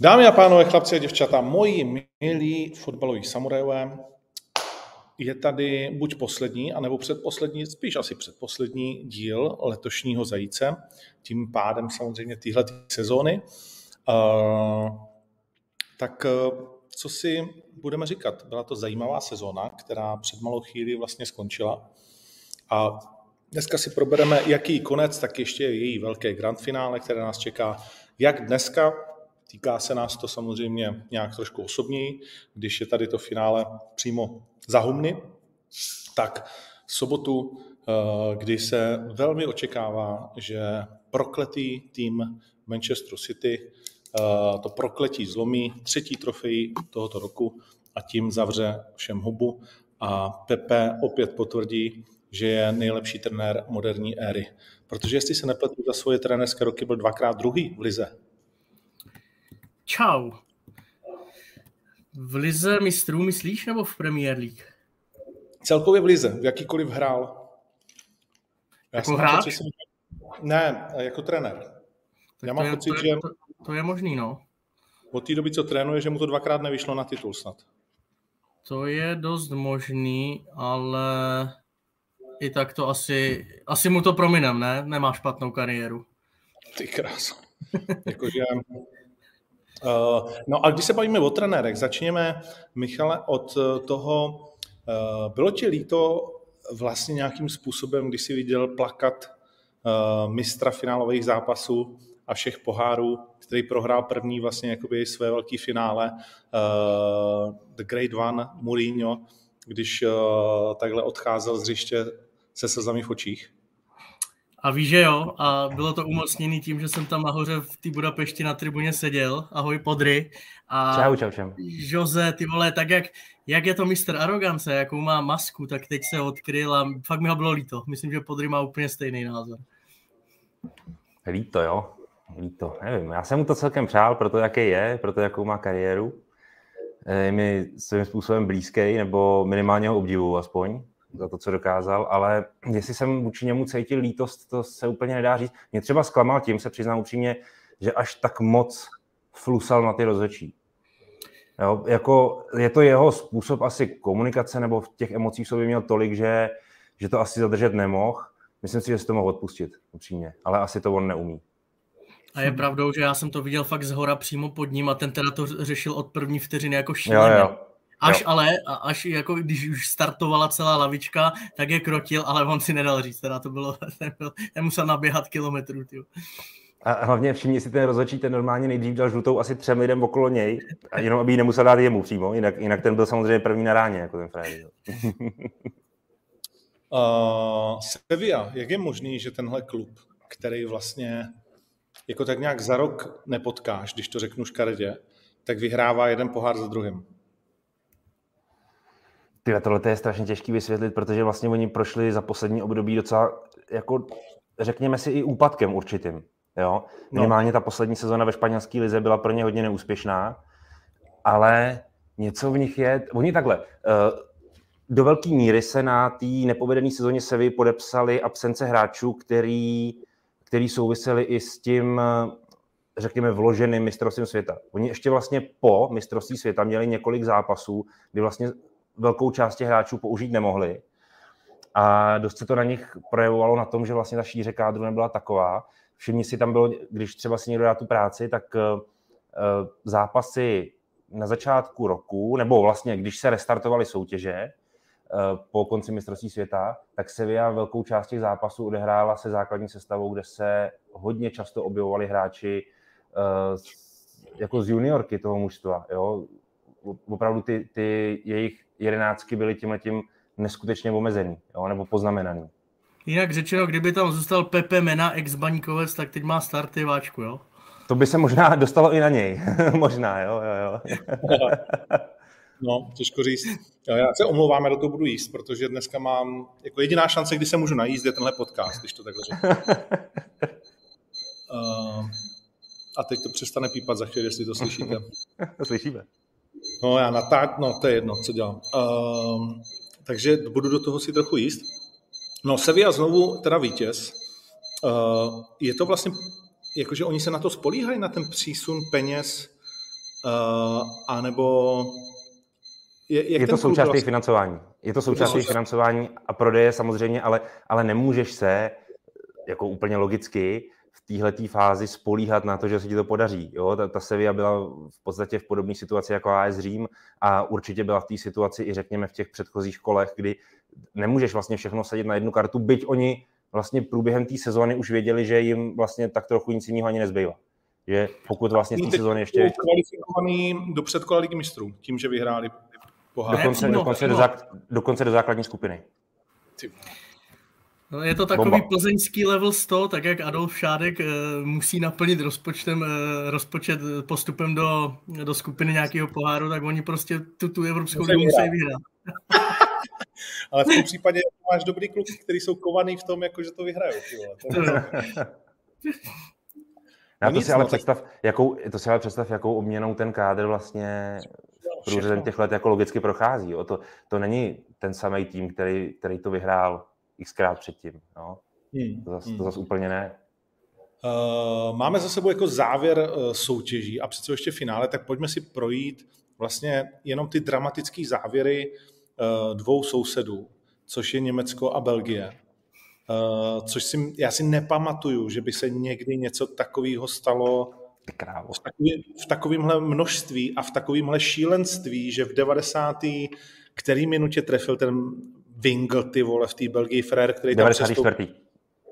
Dámy a pánové, chlapci a děvčata, moji milí fotbaloví samurajové, je tady buď poslední, anebo předposlední, spíš asi předposlední díl letošního zajíce, tím pádem samozřejmě téhle sezóny. Uh, tak co si budeme říkat? Byla to zajímavá sezóna, která před malou chvíli vlastně skončila. A dneska si probereme jaký konec, tak ještě její velké grand finále, které nás čeká jak dneska, Týká se nás to samozřejmě nějak trošku osobněji, když je tady to finále přímo za humny, tak v sobotu, eh, kdy se velmi očekává, že prokletý tým Manchester City eh, to prokletí zlomí, třetí trofej tohoto roku a tím zavře všem hubu a Pepe opět potvrdí, že je nejlepší trenér moderní éry. Protože jestli se nepletu, za svoje trenérské roky byl dvakrát druhý v lize. Čau. V lize mistrů myslíš nebo v Premier League? Celkově v lize, v jakýkoliv hrál. Já jako hráč? Jsem... Ne, jako trenér. Tak Já mám je, pocit, to je, že... To, to je možný, no. Od té doby, co trénuje, že mu to dvakrát nevyšlo na titul snad. To je dost možný, ale i tak to asi, asi mu to prominem, ne? Nemá špatnou kariéru. Ty krás. Jakože no a když se bavíme o trenérech, začněme, Michale, od eh, toho, uh, bylo ti líto vlastně nějakým způsobem, když jsi viděl plakat mistra finálových zápasů a všech pohárů, který prohrál první vlastně jakoby své velké finále, The Great One, Mourinho, když takhle odcházel z hřiště se slzami v očích? A víš, že jo, a bylo to umocněné tím, že jsem tam nahoře v té Budapešti na tribuně seděl, ahoj podry. A čau, čau, čau. Jose, ty vole, tak jak, jak je to mistr arogance, jakou má masku, tak teď se odkryl a fakt mi ho bylo líto. Myslím, že podry má úplně stejný názor. Líto, jo. Líto, nevím. Já jsem mu to celkem přál pro to, jaký je, pro to, jakou má kariéru. Je mi svým způsobem blízký, nebo minimálně ho obdivu aspoň za to, co dokázal, ale jestli jsem vůči němu cítil lítost, to se úplně nedá říct. Mě třeba zklamal tím, se přiznám upřímně, že až tak moc flusal na ty rozhodčí. Jo, jako je to jeho způsob asi komunikace, nebo v těch emocích sobě měl tolik, že, že to asi zadržet nemohl. Myslím si, že si to mohl odpustit, upřímně, ale asi to on neumí. A je pravdou, že já jsem to viděl fakt z hora přímo pod ním a ten teda to řešil od první vteřiny jako šíleně. Jo, jo. Až jo. ale, až jako když už startovala celá lavička, tak je krotil, ale on si nedal říct, teda to bylo, ten, byl, ten musel naběhat kilometrů. Tyjo. A hlavně všimni si ten rozhodčí, ten normálně nejdřív dal žlutou asi třem lidem okolo něj, a jenom aby ji nemusel dát jemu přímo, jinak, jinak ten byl samozřejmě první na ráně, jako ten Freddy. uh, Sevilla, jak je možný, že tenhle klub, který vlastně jako tak nějak za rok nepotkáš, když to řeknu škaredě, tak vyhrává jeden pohár za druhým. Tyhle, tohle je strašně těžký vysvětlit, protože vlastně oni prošli za poslední období docela, jako řekněme si, i úpadkem určitým. Jo? No. Minimálně ta poslední sezona ve španělské lize byla pro ně hodně neúspěšná, ale něco v nich je... Oni takhle, eh, do velké míry se na té nepovedené sezóně Sevy podepsali absence hráčů, který, který souviseli i s tím, řekněme, vloženým mistrovstvím světa. Oni ještě vlastně po mistrovství světa měli několik zápasů, kdy vlastně velkou část těch hráčů použít nemohli. A dost se to na nich projevovalo na tom, že vlastně ta šíře kádru nebyla taková. Všimni si tam bylo, když třeba si někdo dá tu práci, tak uh, zápasy na začátku roku, nebo vlastně když se restartovaly soutěže uh, po konci mistrovství světa, tak Sevilla velkou část těch zápasů odehrála se základní sestavou, kde se hodně často objevovali hráči jako z juniorky toho mužstva. Jo? Opravdu ty, ty jejich jedenáctky byly tímhle tím neskutečně omezený, jo, nebo poznamenaný. Jinak řečeno, kdyby tam zůstal Pepe Mena, ex-baníkovec, tak teď má starty váčku, jo? To by se možná dostalo i na něj. možná, jo, jo, jo. no, těžko říct. Já se omlouvám, já do toho budu jíst, protože dneska mám, jako jediná šance, kdy se můžu najíst, je tenhle podcast, když to takhle řeknu. uh, a teď to přestane pípat za chvíli, jestli to slyšíte. Slyšíme. No já natá... no to je jedno, co dělám. Uh, takže budu do toho si trochu jíst. No Sevilla znovu teda vítěz. Uh, je to vlastně, jakože oni se na to spolíhají, na ten přísun peněz uh, anebo je, jak je to součást vlastně... financování. Je to součást jejich financování a prodeje samozřejmě, ale, ale nemůžeš se jako úplně logicky v téhle fázi spolíhat na to, že se ti to podaří. Jo? Ta, ta Sevilla byla v podstatě v podobné situaci jako AS Řím a určitě byla v té situaci i řekněme v těch předchozích kolech, kdy nemůžeš vlastně všechno sadit na jednu kartu, byť oni vlastně průběhem té sezóny už věděli, že jim vlastně tak trochu nic jiného ani nezbývá. Že pokud vlastně v té sezóně ještě... kvalifikovaný do předkola ligy mistrů, tím, že vyhráli pohár. Dokonce, dokonce, do, zák, dokonce do základní skupiny. No, je to takový Bomba. plzeňský level 100, tak jak Adolf Šádek e, musí naplnit rozpočtem, e, rozpočet postupem do, do skupiny nějakého poháru, tak oni prostě tu, tu Evropskou ligu musí vyhrát. Ale v tom případě máš dobrý kluky, kteří jsou kovaný v tom, jako že to vyhrajou. To Na to si ale no, představ, jakou, to si ale představ, jakou obměnou ten kádr vlastně průřezem těch let jako logicky prochází. Jo. To, to není ten samý tým, který, který to vyhrál xkrát předtím. No. Hmm. To zase hmm. zas úplně ne. Uh, máme za sebou jako závěr uh, soutěží a přece ještě finále, tak pojďme si projít vlastně jenom ty dramatické závěry uh, dvou sousedů, což je Německo a Belgie. Uh, což si, já si nepamatuju, že by se někdy něco takového stalo v, takový, v takovémhle množství a v takovémhle šílenství, že v 90. který minutě trefil ten Wingl, ty vole, v té Belgii Frér, který tam 94.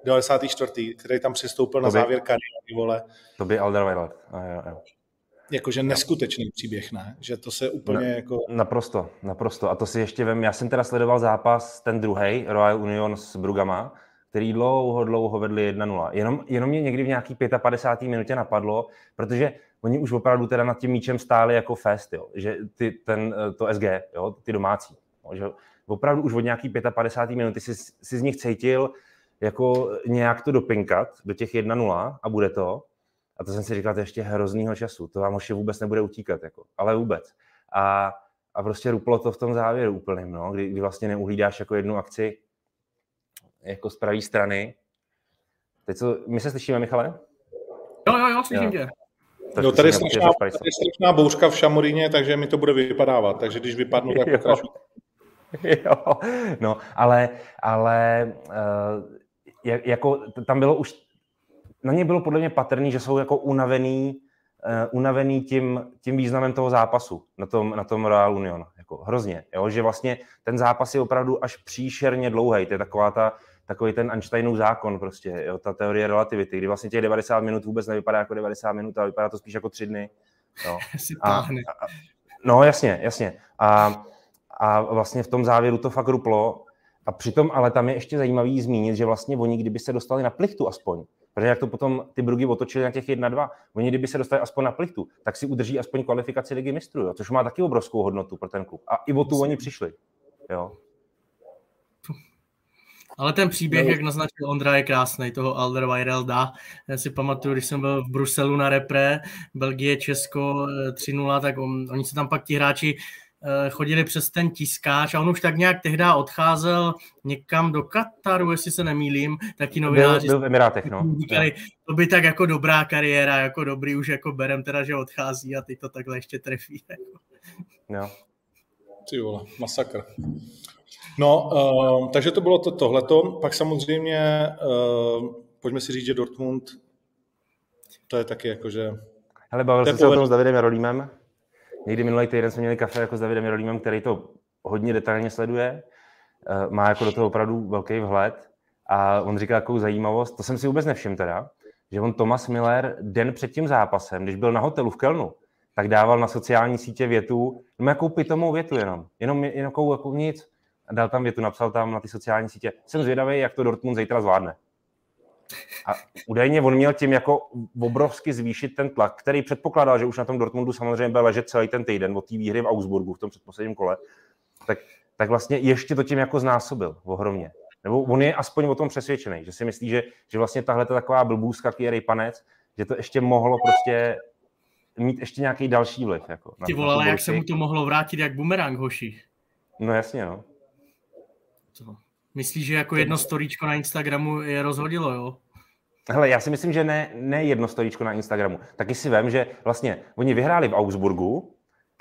94. který tam přistoupil to na by, závěr kariéry, vole. To by Alderweireld. Jakože neskutečný příběh, ne? Že to se úplně Na, jako... Naprosto, naprosto. A to si ještě vím, já jsem teda sledoval zápas, ten druhý, Royal Union s Brugama, který dlouho, dlouho vedli 1-0. Jenom, jenom mě někdy v nějaký 55. minutě napadlo, protože oni už opravdu teda nad tím míčem stáli jako fest, jo, že ty, ten, eh, to SG, jo, ty domácí. Jo, že opravdu už od nějaký 55. minuty si, si z nich cítil jako nějak to dopinkat do těch 1-0 a bude to. A to jsem si říkal, to je ještě hroznýho času, to vám ještě vůbec nebude utíkat, jako, ale vůbec. A, a prostě ruplo to v tom závěru úplným, no, kdy, kdy vlastně neuhlídáš jako jednu akci jako z pravé strany. Teď co, my se slyšíme, Michale? Jo, jo, jo, slyším tě. No, tady je strašná, tady je strašná bouřka v Šamoríně, takže mi to bude vypadávat. Takže když vypadnu, tak pokračuji. Jo, no, ale, ale uh, jako tam bylo už, na ně bylo podle mě patrný, že jsou jako unavený, uh, unavený tím, tím významem toho zápasu na tom, na tom Royal Union. Jako hrozně, jo? že vlastně ten zápas je opravdu až příšerně dlouhý. To je taková ta, takový ten Einsteinův zákon prostě, jo? ta teorie relativity, kdy vlastně těch 90 minut vůbec nevypadá jako 90 minut, ale vypadá to spíš jako tři dny. Jo? A, a, no jasně, jasně. A, a vlastně v tom závěru to fakt ruplo. A přitom ale tam je ještě zajímavý zmínit, že vlastně oni, kdyby se dostali na plichtu aspoň, protože jak to potom ty Brugy otočili na těch 1-2, oni kdyby se dostali aspoň na plichtu, tak si udrží aspoň kvalifikaci ligy mistrů, což má taky obrovskou hodnotu pro ten klub. A i o tu oni přišli. Jo. Ale ten příběh, jak naznačil Ondra, je krásný, toho Alderweirelda. Já si pamatuju, když jsem byl v Bruselu na repre, Belgie, Česko 3-0, eh, tak on, oni se tam pak ti hráči chodili přes ten tiskáč a on už tak nějak tehdy odcházel někam do Kataru, jestli se nemýlím, taky novináři. Byl, byl v Emirátech, no. Říkali, to by tak jako dobrá kariéra, jako dobrý už jako berem teda, že odchází a ty to takhle ještě trefí. Jako. Jo. Ty vole, masakr. No, uh, takže to bylo to tohleto. Pak samozřejmě, uh, pojďme si říct, že Dortmund, to je taky jakože... Hele, bavil jsem se o tom s Davidem Jarolímem, Někdy minulý týden jsme měli kafe jako s Davidem Jerolímem, který to hodně detailně sleduje, eh, má jako do toho opravdu velký vhled a on říká takovou zajímavost, to jsem si vůbec nevšiml teda, že on Thomas Miller den před tím zápasem, když byl na hotelu v Kelnu, tak dával na sociální sítě větu, no jakou pitomou větu jenom, jenom jako, jako nic. A dal tam větu, napsal tam na ty sociální sítě, jsem zvědavý, jak to Dortmund zítra zvládne. A údajně on měl tím jako obrovsky zvýšit ten tlak, který předpokládal, že už na tom Dortmundu samozřejmě byl ležet celý ten týden od té výhry v Augsburgu v tom předposledním kole, tak, tak vlastně ještě to tím jako znásobil ohromně. Nebo on je aspoň o tom přesvědčený, že si myslí, že, že vlastně tahle taková blbůzka, jaký je rejpanec, že to ještě mohlo prostě mít ještě nějaký další vliv. Jako, Ty vole, ale jak se mu to mohlo vrátit jak bumerang, hoši? No jasně, no. Co? Myslíš, že jako jedno storíčko na Instagramu je rozhodilo, jo? Hele, já si myslím, že ne, ne jedno storíčko na Instagramu. Taky si vím, že vlastně oni vyhráli v Augsburgu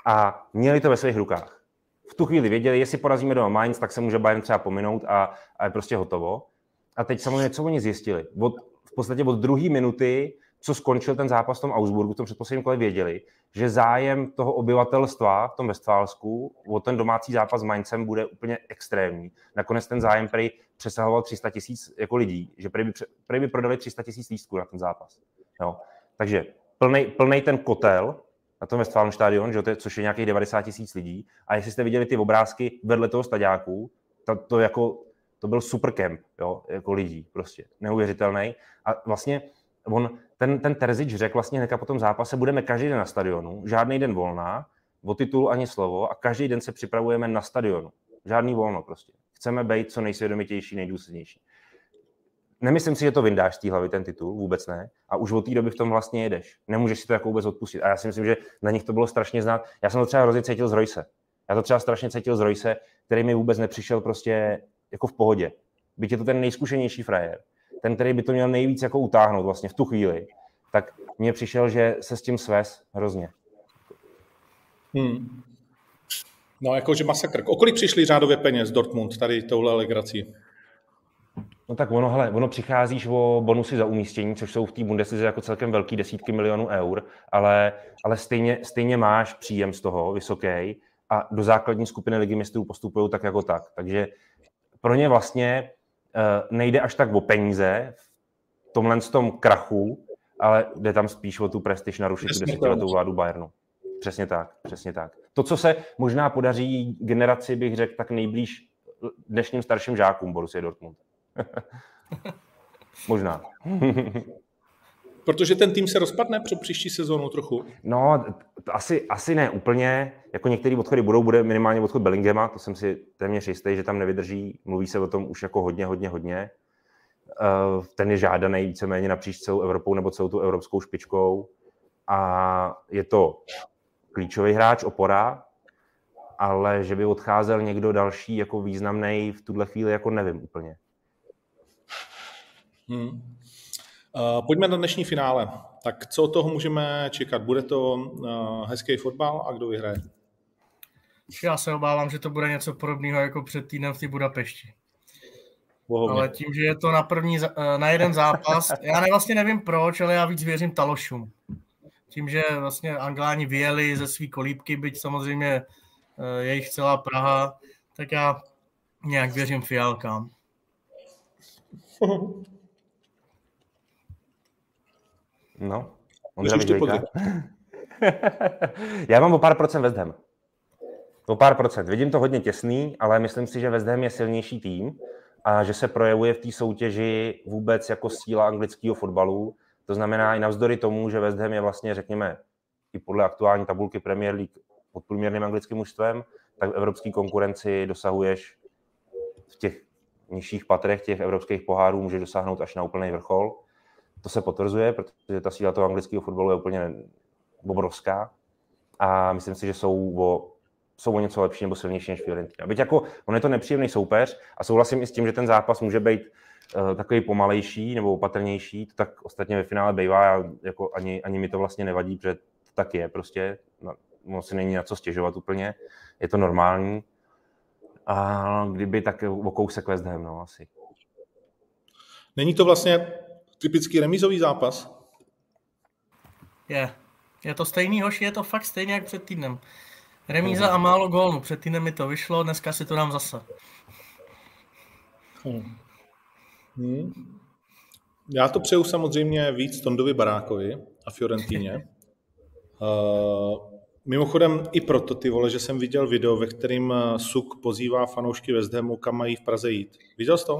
a měli to ve svých rukách. V tu chvíli věděli, jestli porazíme doma Mainz, tak se může Bayern třeba pominout a, a je prostě hotovo. A teď samozřejmě, co oni zjistili? Od, v podstatě od druhé minuty, co skončil ten zápas v tom Augsburgu, v tom předposledním kole věděli, že zájem toho obyvatelstva v tom Westfálsku o ten domácí zápas s Maincem bude úplně extrémní. Nakonec ten zájem prej přesahoval 300 tisíc jako lidí, že prej by, prej by prodali 300 tisíc lístků na ten zápas. Jo. Takže plný ten kotel na tom Westfalen stadion, že, což je nějakých 90 tisíc lidí. A jestli jste viděli ty obrázky vedle toho stadiáku, to, to, jako, to byl super kemp jo, jako lidí, prostě neuvěřitelný. A vlastně on, ten, ten Terzič řekl vlastně hnedka po tom zápase, budeme každý den na stadionu, žádný den volná, o titul ani slovo a každý den se připravujeme na stadionu. Žádný volno prostě. Chceme být co nejsvědomitější, nejdůslednější. Nemyslím si, že to vyndáš z té hlavy ten titul, vůbec ne. A už od té doby v tom vlastně jedeš. Nemůžeš si to jako vůbec odpustit. A já si myslím, že na nich to bylo strašně znát. Já jsem to třeba hrozně cítil z Royce. Já to třeba strašně cítil z Royce, který mi vůbec nepřišel prostě jako v pohodě. Byť je to ten nejzkušenější frajer, ten, který by to měl nejvíc jako utáhnout vlastně v tu chvíli, tak mně přišel, že se s tím svez hrozně. Hmm. No, jakože masakr. O kolik přišli řádově peněz Dortmund tady touhle legrací? No tak ono, hele, ono přicházíš o bonusy za umístění, což jsou v té Bundeslize jako celkem velký desítky milionů eur, ale, ale stejně, stejně máš příjem z toho vysoký a do základní skupiny ligy mistrů postupují tak jako tak. Takže pro ně vlastně nejde až tak o peníze v tomhle tom krachu, ale jde tam spíš o tu prestiž narušit tu desetiletou vládu Bayernu. Přesně tak, přesně tak. To, co se možná podaří generaci, bych řekl, tak nejblíž dnešním starším žákům Borussia Dortmund. možná. Protože ten tým se rozpadne pro příští sezónu trochu? No, asi, asi ne úplně. Jako některé odchody budou, bude minimálně odchod Bellingema, to jsem si téměř jistý, že tam nevydrží. Mluví se o tom už jako hodně, hodně, hodně. Eh, ten je žádaný víceméně napříč celou Evropou nebo celou tu evropskou špičkou. A je to klíčový hráč, opora, ale že by odcházel někdo další jako významný v tuhle chvíli jako nevím úplně. Hmm. Uh, pojďme na dnešní finále. Tak co od toho můžeme čekat? Bude to uh, hezký fotbal a kdo vyhraje? Já se obávám, že to bude něco podobného jako před týdnem v té Budapešti. Bohovně. Ale tím, že je to na, první, na jeden zápas, já ne, vlastně nevím proč, ale já víc věřím Talošům. Tím, že vlastně Angláni vyjeli ze své kolíbky, byť samozřejmě je jich celá Praha, tak já nějak věřím Fialkám. No, Ondra Já mám o pár procent West Ham. O pár procent. Vidím to hodně těsný, ale myslím si, že West Ham je silnější tým a že se projevuje v té soutěži vůbec jako síla anglického fotbalu. To znamená i navzdory tomu, že West Ham je vlastně, řekněme, i podle aktuální tabulky Premier League pod průměrným anglickým mužstvem, tak v evropské konkurenci dosahuješ v těch nižších patrech těch evropských pohárů může dosáhnout až na úplný vrchol. To se potvrzuje, protože ta síla toho anglického fotbalu je úplně obrovská a myslím si, že jsou o, jsou o něco lepší nebo silnější než Fiorentina. Byť jako, on je to nepříjemný soupeř a souhlasím i s tím, že ten zápas může být uh, takový pomalejší nebo opatrnější, to tak ostatně ve finále bývá, a jako ani, ani mi to vlastně nevadí, protože to tak je prostě, no, si není na co stěžovat úplně, je to normální. A kdyby tak o kousek West Ham, no asi. Není to vlastně typický remízový zápas? Je. Je to stejný, hoši, je to fakt stejně jak před týdnem. Remíza a málo gólů. Před týdnem mi to vyšlo, dneska si to dám zase. Hmm. Hmm. Já to přeju samozřejmě víc Tondovi Barákovi a Fiorentíně. uh, Mimochodem i proto, ty vole, že jsem viděl video, ve kterým eh, Suk pozývá fanoušky West Hamu, kam mají v Praze jít. Viděl jsi to?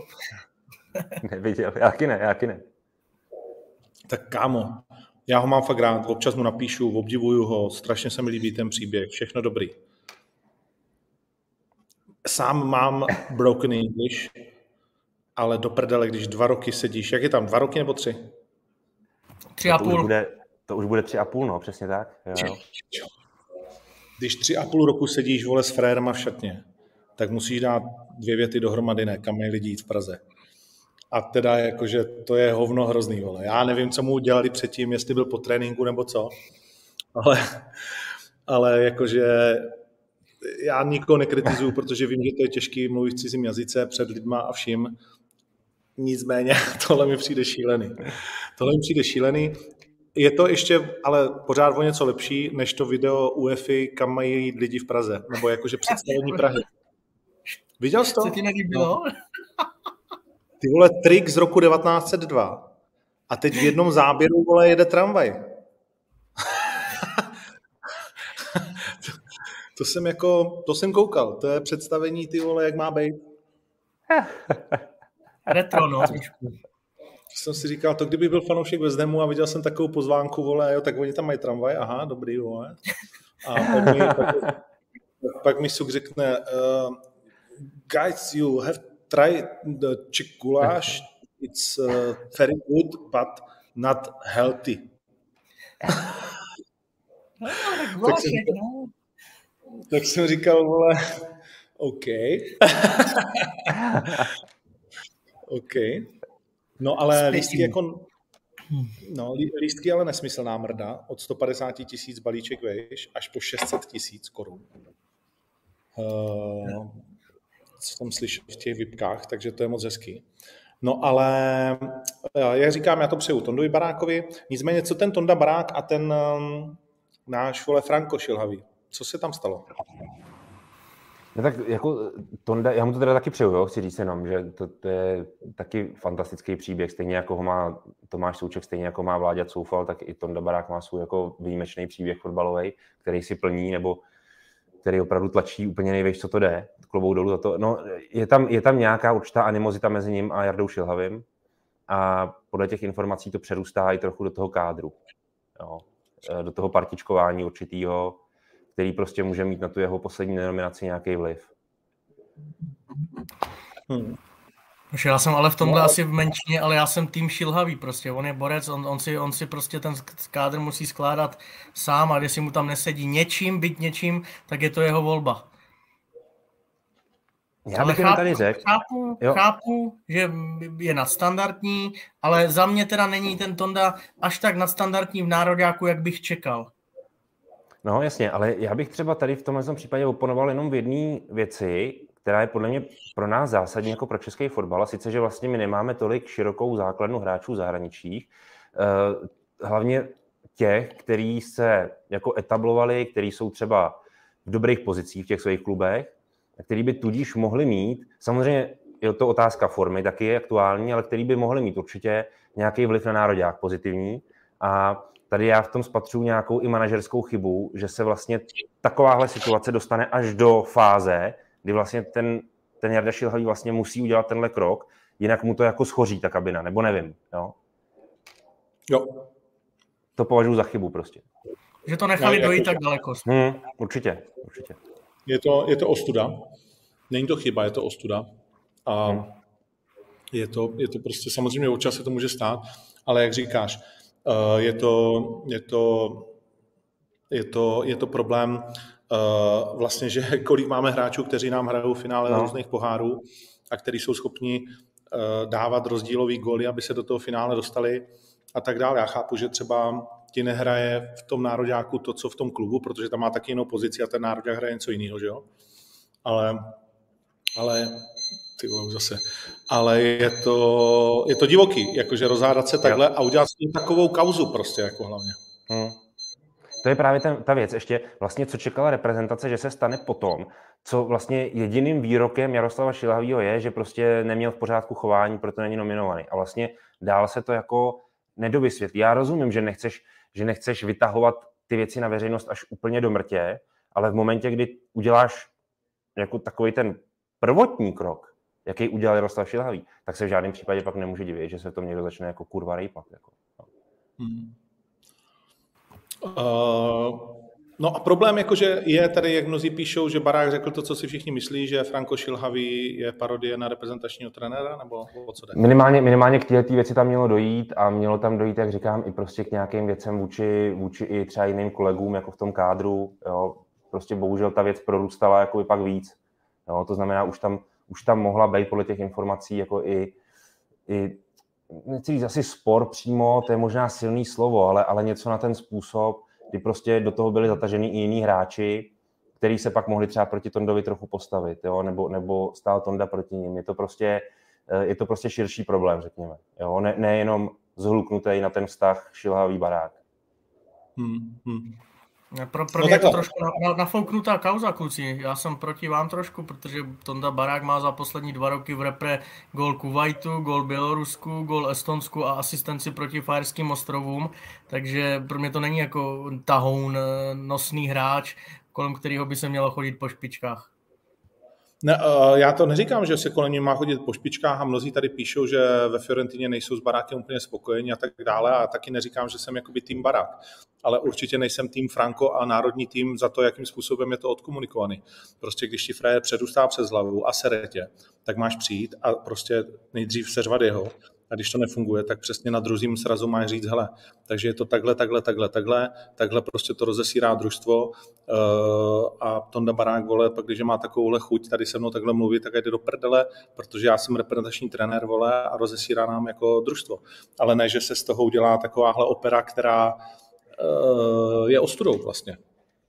Neviděl, jaký ne, jaký ne. Tak kámo, já ho mám fakt rád, občas mu napíšu, obdivuju ho, strašně se mi líbí ten příběh, všechno dobrý. Sám mám broken English, ale do prdele, když dva roky sedíš, jak je tam, dva roky nebo tři? Tři a půl. To už bude, to už bude tři a půl, no, přesně tak. Jo když tři a půl roku sedíš vole s frérma v šatně, tak musíš dát dvě věty dohromady, ne, kam mají lidi jít v Praze. A teda jakože to je hovno hrozný, vole. Já nevím, co mu udělali předtím, jestli byl po tréninku nebo co, ale, ale jakože já nikoho nekritizuju, protože vím, že to je těžký mluvit v cizím jazyce před lidma a vším. Nicméně tohle mi přijde šílený. Tohle mi přijde šílený. Je to ještě ale pořád o něco lepší, než to video UEFI, kam mají jít lidi v Praze, nebo jakože představení Prahy. Viděl jsi to? Co ti nelíbilo? No. Ty vole, trik z roku 1902. A teď v jednom záběru, vole, jede tramvaj. to, to, jsem jako, to jsem koukal. To je představení, ty vole, jak má být. Retro, no, trošku. Jsem si říkal, to kdyby byl fanoušek West Hamu a viděl jsem takovou pozvánku, vole, jo, tak oni tam mají tramvaj, aha, dobrý, vole. A pak mi, pak, pak mi Suk řekne, uh, guys, you have tried the chick goulash. It's uh, very good, but not healthy. No, tak, jsem, tak jsem říkal, vole, OK. OK. No ale lístky jako... No, lístky ale nesmyslná mrda. Od 150 tisíc balíček vejš až po 600 tisíc korun. Uh, co tam slyšel v těch vypkách, takže to je moc hezký. No ale, eh, jak říkám, já to přeju Tondovi Barákovi. Nicméně, co ten Tonda Barák a ten um, náš vole Franko Šilhavý? Co se tam stalo? No tak jako Tonda, já mu to teda taky přeju, jo, chci říct jenom, že to, to, je taky fantastický příběh, stejně jako ho má Tomáš Souček, stejně jako má Vláďa Coufal, tak i Tonda Barák má svůj jako výjimečný příběh fotbalový, který si plní, nebo který opravdu tlačí úplně nejvíc, co to jde, klobou dolů za to. No, je tam, je tam nějaká určitá animozita mezi ním a Jardou Šilhavým a podle těch informací to přerůstá i trochu do toho kádru. Jo. E, do toho partičkování určitýho, který prostě může mít na tu jeho poslední nominaci nějaký vliv. Hmm. Já jsem ale v tomhle no. asi v menšině, ale já jsem tým šilhavý prostě. On je borec, on, on, si, on si prostě ten kádr musí skládat sám a když si mu tam nesedí něčím, byť něčím, tak je to jeho volba. Já bych chápu, tady řekl. Chápu, chápu, že je nadstandardní, ale za mě teda není ten Tonda až tak nadstandardní v nároďáku, jak bych čekal. No jasně, ale já bych třeba tady v tomhle případě oponoval jenom v jedné věci, která je podle mě pro nás zásadní jako pro český fotbal, a sice, že vlastně my nemáme tolik širokou základnu hráčů zahraničích, eh, hlavně těch, kteří se jako etablovali, kteří jsou třeba v dobrých pozicích v těch svých klubech, který by tudíž mohli mít, samozřejmě je to otázka formy, taky je aktuální, ale který by mohli mít určitě nějaký vliv na národák pozitivní. A tady já v tom spatřuji nějakou i manažerskou chybu, že se vlastně takováhle situace dostane až do fáze, kdy vlastně ten, ten Jarda Šilhavý vlastně musí udělat tenhle krok, jinak mu to jako schoří ta kabina, nebo nevím. Jo. jo. To považuji za chybu prostě. Že to nechali no, dojít jako... tak daleko. Hmm, určitě, určitě. Je to, je to ostuda. Není to chyba, je to ostuda. A hmm. je, to, je to prostě, samozřejmě občas se to může stát, ale jak říkáš, eh, je to, je to, je to, je to problém uh, vlastně, že kolik máme hráčů, kteří nám hrajou v finále no. různých pohárů a kteří jsou schopni uh, dávat rozdílový góly, aby se do toho finále dostali a tak dále. Já chápu, že třeba ti nehraje v tom nároďáku to, co v tom klubu, protože tam má taky jinou pozici a ten nároďák hraje něco jiného, že jo? Ale, ale ty vole, zase. Ale je to, je to divoký, jakože rozhádat se takhle a udělat s takovou kauzu prostě, jako hlavně. Hmm. To je právě ten, ta věc. Ještě vlastně, co čekala reprezentace, že se stane potom, co vlastně jediným výrokem Jaroslava Šilhavýho je, že prostě neměl v pořádku chování, proto není nominovaný. A vlastně dál se to jako nedovysvětlí. Já rozumím, že nechceš, že nechceš vytahovat ty věci na veřejnost až úplně do mrtě, ale v momentě, kdy uděláš jako takový ten prvotní krok, jaký udělal Jaroslav Šilhavý, tak se v žádném případě pak nemůže divit, že se to někdo začne jako kurva rejpat. Jako. No. Hmm. Uh, no a problém jakože je tady, jak mnozí píšou, že Barák řekl to, co si všichni myslí, že Franko Šilhavý je parodie na reprezentačního trenéra, nebo o co jde? Minimálně, minimálně k této věci tam mělo dojít a mělo tam dojít, jak říkám, i prostě k nějakým věcem vůči, vůči i třeba jiným kolegům, jako v tom kádru. Jo. Prostě bohužel ta věc prorůstala jako i pak víc. Jo. To znamená, už tam, už tam mohla být podle těch informací jako i i nechci říct asi spor přímo, to je možná silný slovo, ale, ale něco na ten způsob, kdy prostě do toho byli zataženi i jiní hráči, který se pak mohli třeba proti Tondovi trochu postavit, jo? Nebo, nebo stál Tonda proti ním. Je to prostě, eh, je to prostě širší problém, řekněme. Jo? Ne, nejenom zhluknutý na ten vztah šilhavý barák. Hmm, hmm. Pro, pro no mě je to trošku nafouknutá kauza, kluci. Já jsem proti vám trošku, protože Tonda Barák má za poslední dva roky v repre gol Kuwaitu, gol Bělorusku, gol Estonsku a asistenci proti Fajerským ostrovům, takže pro mě to není jako tahoun, eh, nosný hráč, kolem kterého by se mělo chodit po špičkách. Ne, eh, já to neříkám, že se kolem něj má chodit po špičkách a mnozí tady píšou, že ve Fiorentině nejsou s barákem úplně spokojeni a tak dále a taky neříkám, že jsem jakoby tým barák, ale určitě nejsem tým Franco a národní tým za to, jakým způsobem je to odkomunikovaný. Prostě když ti frajer předustá přes hlavu a seretě, tak máš přijít a prostě nejdřív seřvat jeho a když to nefunguje, tak přesně na druhým srazu máš říct, hele, takže je to takhle, takhle, takhle, takhle, takhle prostě to rozesírá družstvo uh, a Tonda Barák, vole, pak když má takovouhle chuť tady se mnou takhle mluvit, tak jde do prdele, protože já jsem reprezentační trenér, vole, a rozesírá nám jako družstvo. Ale ne, že se z toho udělá takováhle opera, která uh, je ostudou vlastně.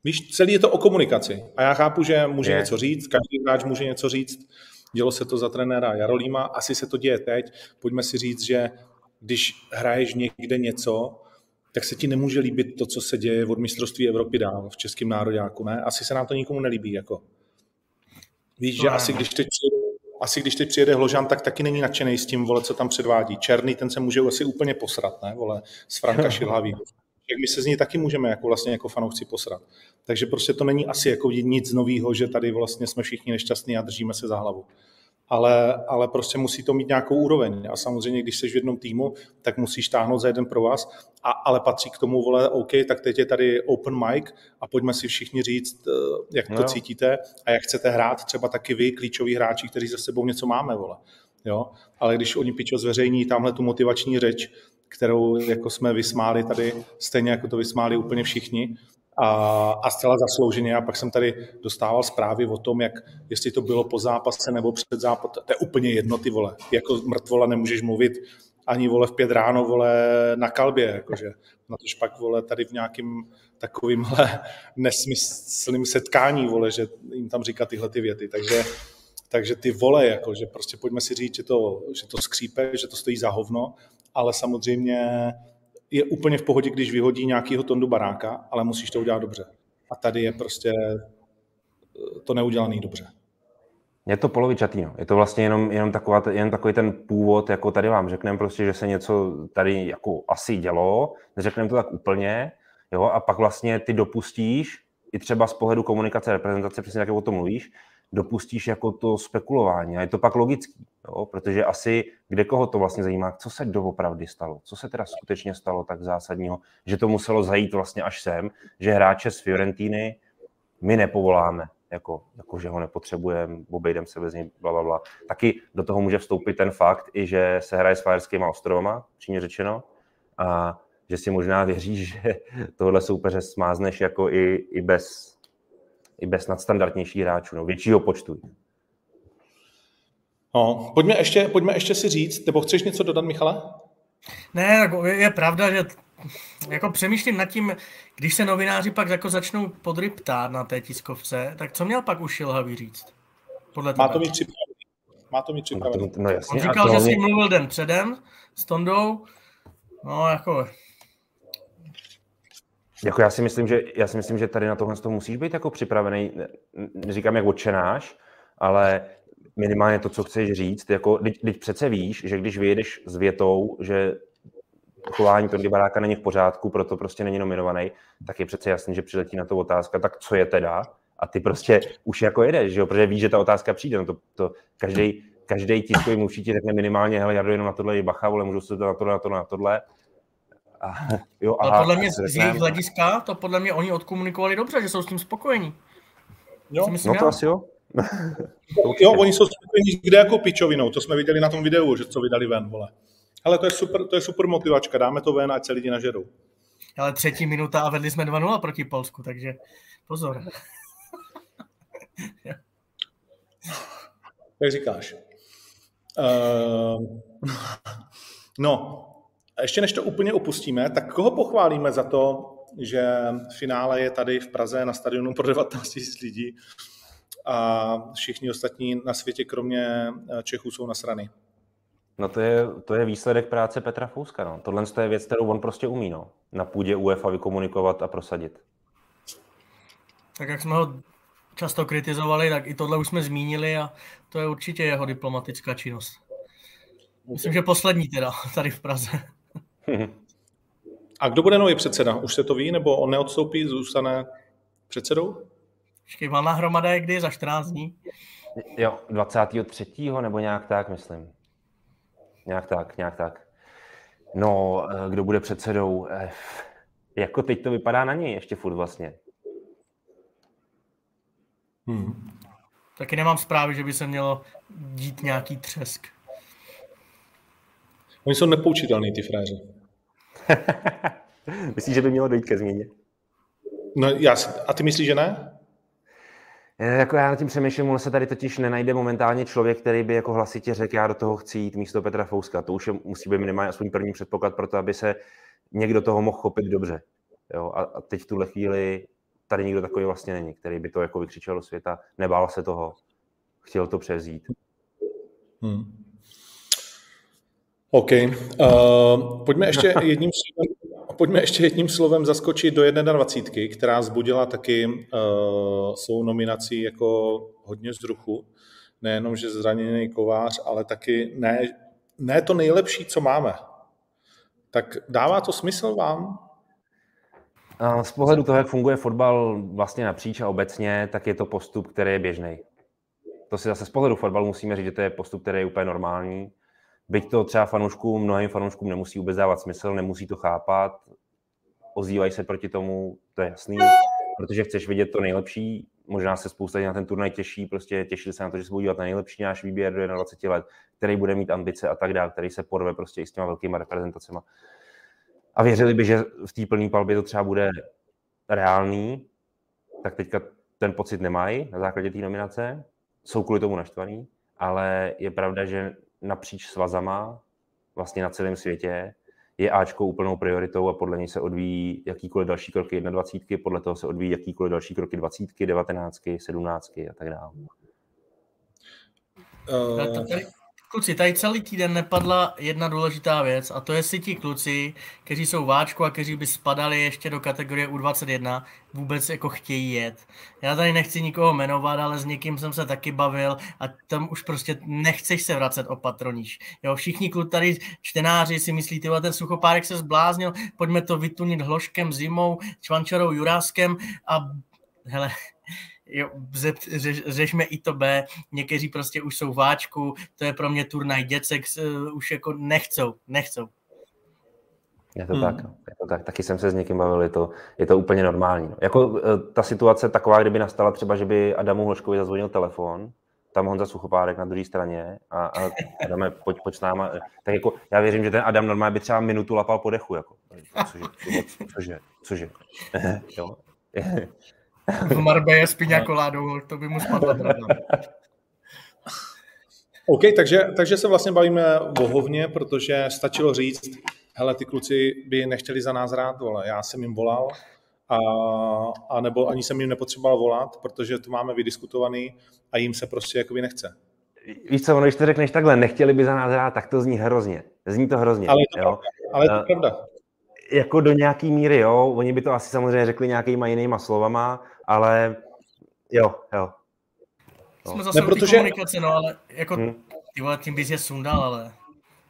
Víš, celý je to o komunikaci. A já chápu, že může je. něco říct, každý hráč může něco říct, Dělo se to za trenéra Jarolíma, asi se to děje teď. Pojďme si říct, že když hraješ někde něco, tak se ti nemůže líbit to, co se děje od mistrovství Evropy dál v českém nároďáku, ne? Asi se nám to nikomu nelíbí, jako. Víš, že asi když teď přijede, asi když teď přijede Hložan, tak taky není nadšený s tím, vole, co tam předvádí. Černý, ten se může asi úplně posrat, ne, vole, z Franka Šilhavý. Jak my se z ní taky můžeme jako vlastně jako fanoušci posrat. Takže prostě to není asi jako nic nového, že tady vlastně jsme všichni nešťastní a držíme se za hlavu. Ale, ale prostě musí to mít nějakou úroveň. A samozřejmě, když jsi v jednom týmu, tak musíš táhnout za jeden pro vás. A, ale patří k tomu, vole, OK, tak teď je tady open mic a pojďme si všichni říct, eh, jak to no. cítíte a jak chcete hrát. Třeba taky vy, klíčoví hráči, kteří za sebou něco máme, vole. Jo? Ale když oni pičo zveřejní tamhle tu motivační řeč, kterou jako jsme vysmáli tady, stejně jako to vysmáli úplně všichni, a, a zcela zaslouženě. A pak jsem tady dostával zprávy o tom, jak jestli to bylo po zápase nebo před zápasem. To je úplně jedno, ty vole. Jako mrtvola nemůžeš mluvit ani vole v pět ráno, vole na kalbě, jakože na tož pak vole tady v nějakým takovýmhle nesmyslným setkání, vole, že jim tam říká tyhle ty věty. Takže, takže ty vole, jako, že prostě pojďme si říct, že to, že to skřípe, že to stojí za hovno, ale samozřejmě je úplně v pohodě, když vyhodí nějakýho tondu baráka, ale musíš to udělat dobře. A tady je prostě eh, to neudělaný dobře. Je to polovičatý, no. Je to vlastně jenom, jenom, taková, jenom takový ten původ, jako tady vám řekneme prostě, že se něco tady jako asi dělo, neřekneme to tak úplně, jo, a pak vlastně ty dopustíš, i třeba z pohledu komunikace reprezentace, přesně jak o tom mluvíš, dopustíš jako to spekulování. A je to pak logický, jo? protože asi kde koho to vlastně zajímá, co se doopravdy stalo, co se teda skutečně stalo tak zásadního, že to muselo zajít vlastně až sem, že hráče z Fiorentíny my nepovoláme, jako, jako že ho nepotřebujeme, obejdeme se bez něj, bla, bla, bla. Taky do toho může vstoupit ten fakt, i že se hraje s Fajerskýma ostrovama, přímě řečeno, a že si možná věříš, že tohle soupeře smázneš jako i, i bez i bez nadstandardnějších hráčů, no, většího počtu. No, pojďme ještě, pojďme ještě si říct, nebo chceš něco dodat, Michale? Ne, je, je pravda, že jako přemýšlím nad tím, když se novináři pak jako začnou podryptát na té tiskovce, tak co měl pak už Šilhavý říct? Podle Má to mít připravený. Má to mít připravený. No, jasně, On říkal, že si mluvil den předem s Tondou. No, jako jako já si myslím, že, já si myslím, že tady na tohle musíš být jako připravený, neříkám jak odčenáš, ale minimálně to, co chceš říct, jako, teď, teď přece víš, že když vyjedeš s větou, že chování Tondy Baráka není v pořádku, proto prostě není nominovaný, tak je přece jasný, že přiletí na to otázka, tak co je teda? A ty prostě už jako jedeš, že jo? protože víš, že ta otázka přijde. No to, to každý, každý tiskový mluvčí ti řekne minimálně, hele, já jenom na tohle je bacha, ale můžu se to na tohle, na tohle, na tohle. A, jo, aha, podle mě z jejich hlediska, to podle mě oni odkomunikovali dobře, že jsou s tím spokojení. Jo, myslím, no to já. asi jo. jo, oni jsou spokojení kde jako pičovinou, to jsme viděli na tom videu, že co vydali ven, vole. Ale to je super, to je super motivačka, dáme to ven, ať se lidi nažerou. Ale třetí minuta a vedli jsme 2-0 proti Polsku, takže pozor. Jak říkáš. Uh, no, a ještě než to úplně opustíme, tak koho pochválíme za to, že finále je tady v Praze na stadionu pro 19 000 lidí a všichni ostatní na světě, kromě eh, Čechů, jsou nasrany. No to je, to je výsledek práce Petra Fouska. No. Tohle je věc, kterou on prostě umí no. na půdě UEFA vykomunikovat a prosadit. Tak jak jsme ho často kritizovali, tak i tohle už jsme zmínili a to je určitě jeho diplomatická činnost. Myslím, že poslední teda tady v Praze. A kdo bude nový předseda? Už se to ví, nebo on neodstoupí, zůstane předsedou? Počkej, valná hromada je kdy? Za 14 dní? Jo, 23. nebo nějak tak, myslím. Nějak tak, nějak tak. No, eh, kdo bude předsedou? Eh, jako teď to vypadá na něj ještě furt vlastně. Hmm. Taky nemám zprávy, že by se mělo dít nějaký třesk. Oni jsou nepoučitelný, ty fréři. Myslíš, že by mělo dojít ke změně? No, já si, a ty myslíš, že ne? Jako já na tím přemýšlím, on se tady totiž nenajde momentálně člověk, který by jako hlasitě řekl, já do toho chci jít místo Petra Fouska. To už je, musí být minimálně aspoň první předpoklad pro to, aby se někdo toho mohl chopit dobře. Jo? A, a teď v tuhle chvíli tady nikdo takový vlastně není, který by to jako vykřičel do světa, nebál se toho, chtěl to převzít. Hmm. OK. Uh, pojďme ještě jedním slovem, pojďme ještě jedním slovem zaskočit do 21, která zbudila taky uh, svou nominací jako hodně vzruchu. Nejenom, že zraněný kovář, ale taky ne, ne to nejlepší, co máme. Tak dává to smysl vám? Z pohledu toho, jak funguje fotbal vlastně napříč a obecně, tak je to postup, který je běžný. To si zase z pohledu fotbalu musíme říct, že to je postup, který je úplně normální. Byť to třeba fanouškům, mnohým fanouškům nemusí vůbec dávat smysl, nemusí to chápat, ozývají se proti tomu, to je jasný, protože chceš vidět to nejlepší, možná se spousta na ten turnaj těší, prostě těšili se na to, že se budou dívat na nejlepší náš výběr do 21 let, který bude mít ambice a tak dále, který se porve prostě i s těma velkýma reprezentacemi a věřili by, že v té plné palbě to třeba bude reálný, tak teďka ten pocit nemají na základě té nominace, jsou kvůli tomu naštvaný, ale je pravda, že napříč svazama, vlastně na celém světě, je Ačko úplnou prioritou a podle něj se odvíjí jakýkoliv další kroky 21, podle toho se odvíjí jakýkoliv další kroky 20, 19, 17 a tak dále. Uh... Kluci, tady celý týden nepadla jedna důležitá věc a to je si ti kluci, kteří jsou váčku a kteří by spadali ještě do kategorie U21, vůbec jako chtějí jet. Já tady nechci nikoho jmenovat, ale s někým jsem se taky bavil a tam už prostě nechceš se vracet o patroníž. Jo, všichni kluci tady čtenáři si myslí, tyhle ten suchopárek se zbláznil, pojďme to vytunit hloškem zimou, čvančarou juráskem a hele, jo, řeš, řešme i to B, někteří prostě už jsou váčku, to je pro mě turnaj děcek, uh, už jako nechcou, nechcou. Je to hmm. tak, no. je to tak, taky jsem se s někým bavil, je to, je to úplně normální. No. Jako e, ta situace taková, kdyby nastala třeba, že by Adamu Hloškovi zazvonil telefon, tam Honza Suchopárek na druhé straně a, a Adame, pojď, pojď s náma. Tak jako já věřím, že ten Adam normálně by třeba minutu lapal po dechu, jako. Cože, cože, cože. jo. V Marbeje s piňakoládou, to by mu spadlo. OK, takže, takže se vlastně bavíme o hovně, protože stačilo říct, hele, ty kluci by nechtěli za nás rád, vole, já jsem jim volal, a, a nebo ani jsem jim nepotřeboval volat, protože to máme vydiskutovaný a jim se prostě jakoby nechce. Víš co, když to řekneš takhle, nechtěli by za nás rád, tak to zní hrozně. Zní to hrozně. Ale je to, jo? Ale je to uh, pravda. Jako do nějaký míry, jo. Oni by to asi samozřejmě řekli nějakýma jinýma slovama, ale jo, jo. No. Jsme zase ne, protože... komunikace, no, ale jako hmm. ty vole, tím bys je sundal, ale...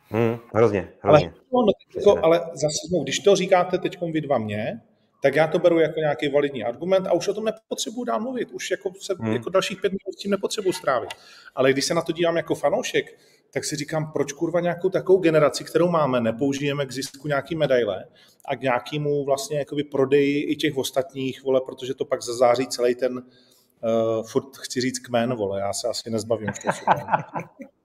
Hmm, hrozně, hrozně. Ale, no, no, ale zase, no, když to říkáte teď vy dva mě, tak já to beru jako nějaký validní argument a už o tom nepotřebuji dál mluvit. Už jako, se, hmm. jako dalších pět minut s tím nepotřebuji strávit. Ale když se na to dívám jako fanoušek, tak si říkám, proč kurva nějakou takovou generaci, kterou máme, nepoužijeme k zisku nějaký medaile a k nějakému vlastně jakoby prodeji i těch ostatních, vole, protože to pak zazáří celý ten, uh, furt chci říct kmen, vole, já se asi nezbavím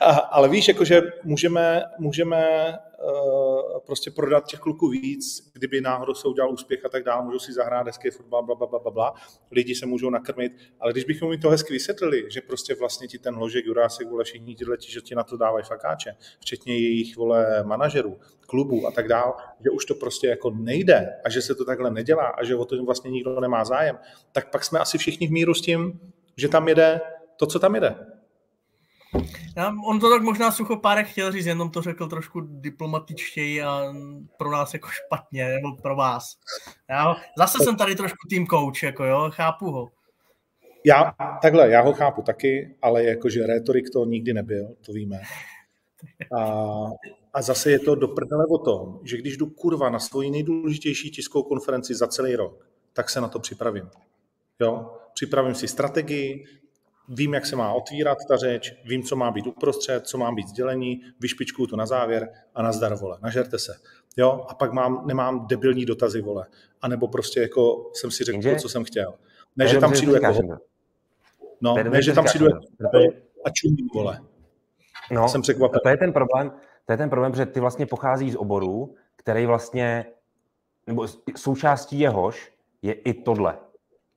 ale víš, jakože můžeme, můžeme uh, prostě prodat těch kluků víc, kdyby náhodou se udělal úspěch a tak dále, můžou si zahrát hezký fotbal, bla, bla, bla, bla, bla, lidi se můžou nakrmit, ale když bychom mi to hezky vysvětlili, že prostě vlastně ti ten ložek, Jurásek, vole, všichni tyhle, že ti na to dávají fakáče, včetně jejich, vole, manažerů, klubů a tak dále, že už to prostě jako nejde a že se to takhle nedělá a že o to vlastně nikdo nemá zájem, tak pak jsme asi všichni v míru s tím, že tam jede to, co tam jede. Já, on to tak možná suchopárek chtěl říct, jenom to řekl trošku diplomatičtěji a pro nás jako špatně, nebo pro vás. Já, zase jsem tady trošku tým coach, jako jo, chápu ho. Já, takhle, já ho chápu taky, ale jakože retorik to nikdy nebyl, to víme. A, a zase je to do o tom, že když jdu kurva na svoji nejdůležitější tiskovou konferenci za celý rok, tak se na to připravím. Jo? Připravím si strategii, vím, jak se má otvírat ta řeč, vím, co má být uprostřed, co má být sdělení, vyšpičkuju to na závěr a nazdar, vole, nažerte se. Jo, a pak mám, nemám debilní dotazy, vole. A nebo prostě jako jsem si řekl to, co jsem chtěl. Ne, že tam přijdu jako... No, ne, že tam přijdu jako a čumím, vole. No, jsem překvapen. To je ten problém, to je ten problém, že ty vlastně pochází z oboru, který vlastně, nebo součástí jehož je i tohle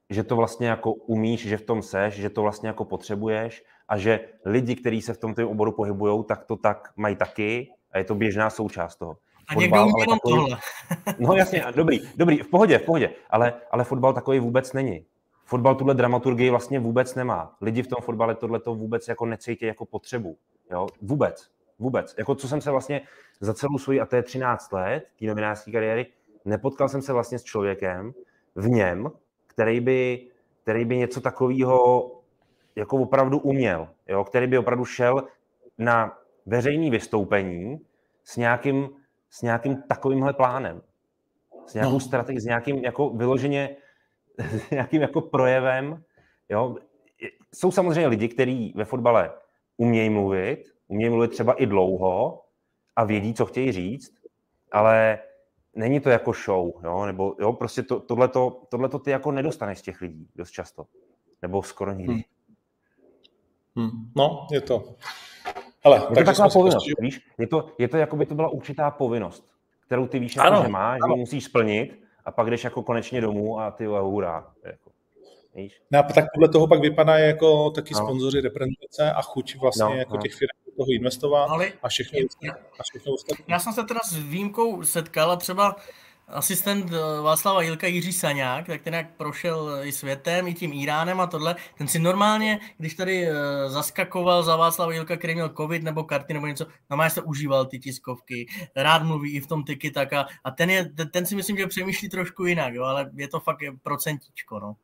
že to vlastně jako umíš, že v tom seš, že to vlastně jako potřebuješ a že lidi, kteří se v tom oboru pohybují, tak to tak mají taky a je to běžná součást toho. A někdo umí jenom takový... tohle. no jasně, dobrý, dobrý, v pohodě, v pohodě, ale, ale fotbal takový vůbec není. Fotbal tuhle dramaturgii vlastně vůbec nemá. Lidi v tom fotbale tohle to vůbec jako necítí jako potřebu. Jo? Vůbec. Vůbec. Jako co jsem se vlastně za celou svoji, a to je 13 let, té novinářské kariéry, nepotkal jsem se vlastně s člověkem, v něm, který by, který by něco takového jako opravdu uměl, jo? který by opravdu šel na veřejné vystoupení s nějakým, s nějakým takovýmhle plánem, s nějakou no. strategií, s nějakým jako vyloženě, s nějakým jako projevem. Jo? Jsou samozřejmě lidi, kteří ve fotbale umějí mluvit, umějí mluvit třeba i dlouho a vědí, co chtějí říct, ale není to jako show, jo? nebo jo, prostě to, tohleto, tohleto ty jako nedostaneš z těch lidí dost často, nebo skoro nikdy. Hmm. Hmm. No, je to. Ale, je to taková povinnost, prostě... víš? Je to, je to jako by to byla určitá povinnost, kterou ty víš, jako, ano, že máš, ano. že musíš splnit a pak jdeš jako konečně domů a ty hurá. Jako. Víš? No a tak podle toho pak vypadá jako taky no. sponzoři reprezentace a chuť vlastně no, jako no. těch firm toho investovat Ale a všechno, já, a všechno ostatní. Já jsem se teda s výjimkou setkal a třeba asistent eh, Václava Jilka Jiří Saňák, tak ten jak prošel i světem, i tím Iránem a tohle, ten si normálně, když tady eh, zaskakoval za Václava Jilka, který měl covid nebo karty nebo něco, normálně se užíval ty tiskovky, rád mluví i v tom tyky tak a, a ten, je, ten si myslím, že přemýšlí trošku jinak, jo, ale je to fakt procentíčko, no.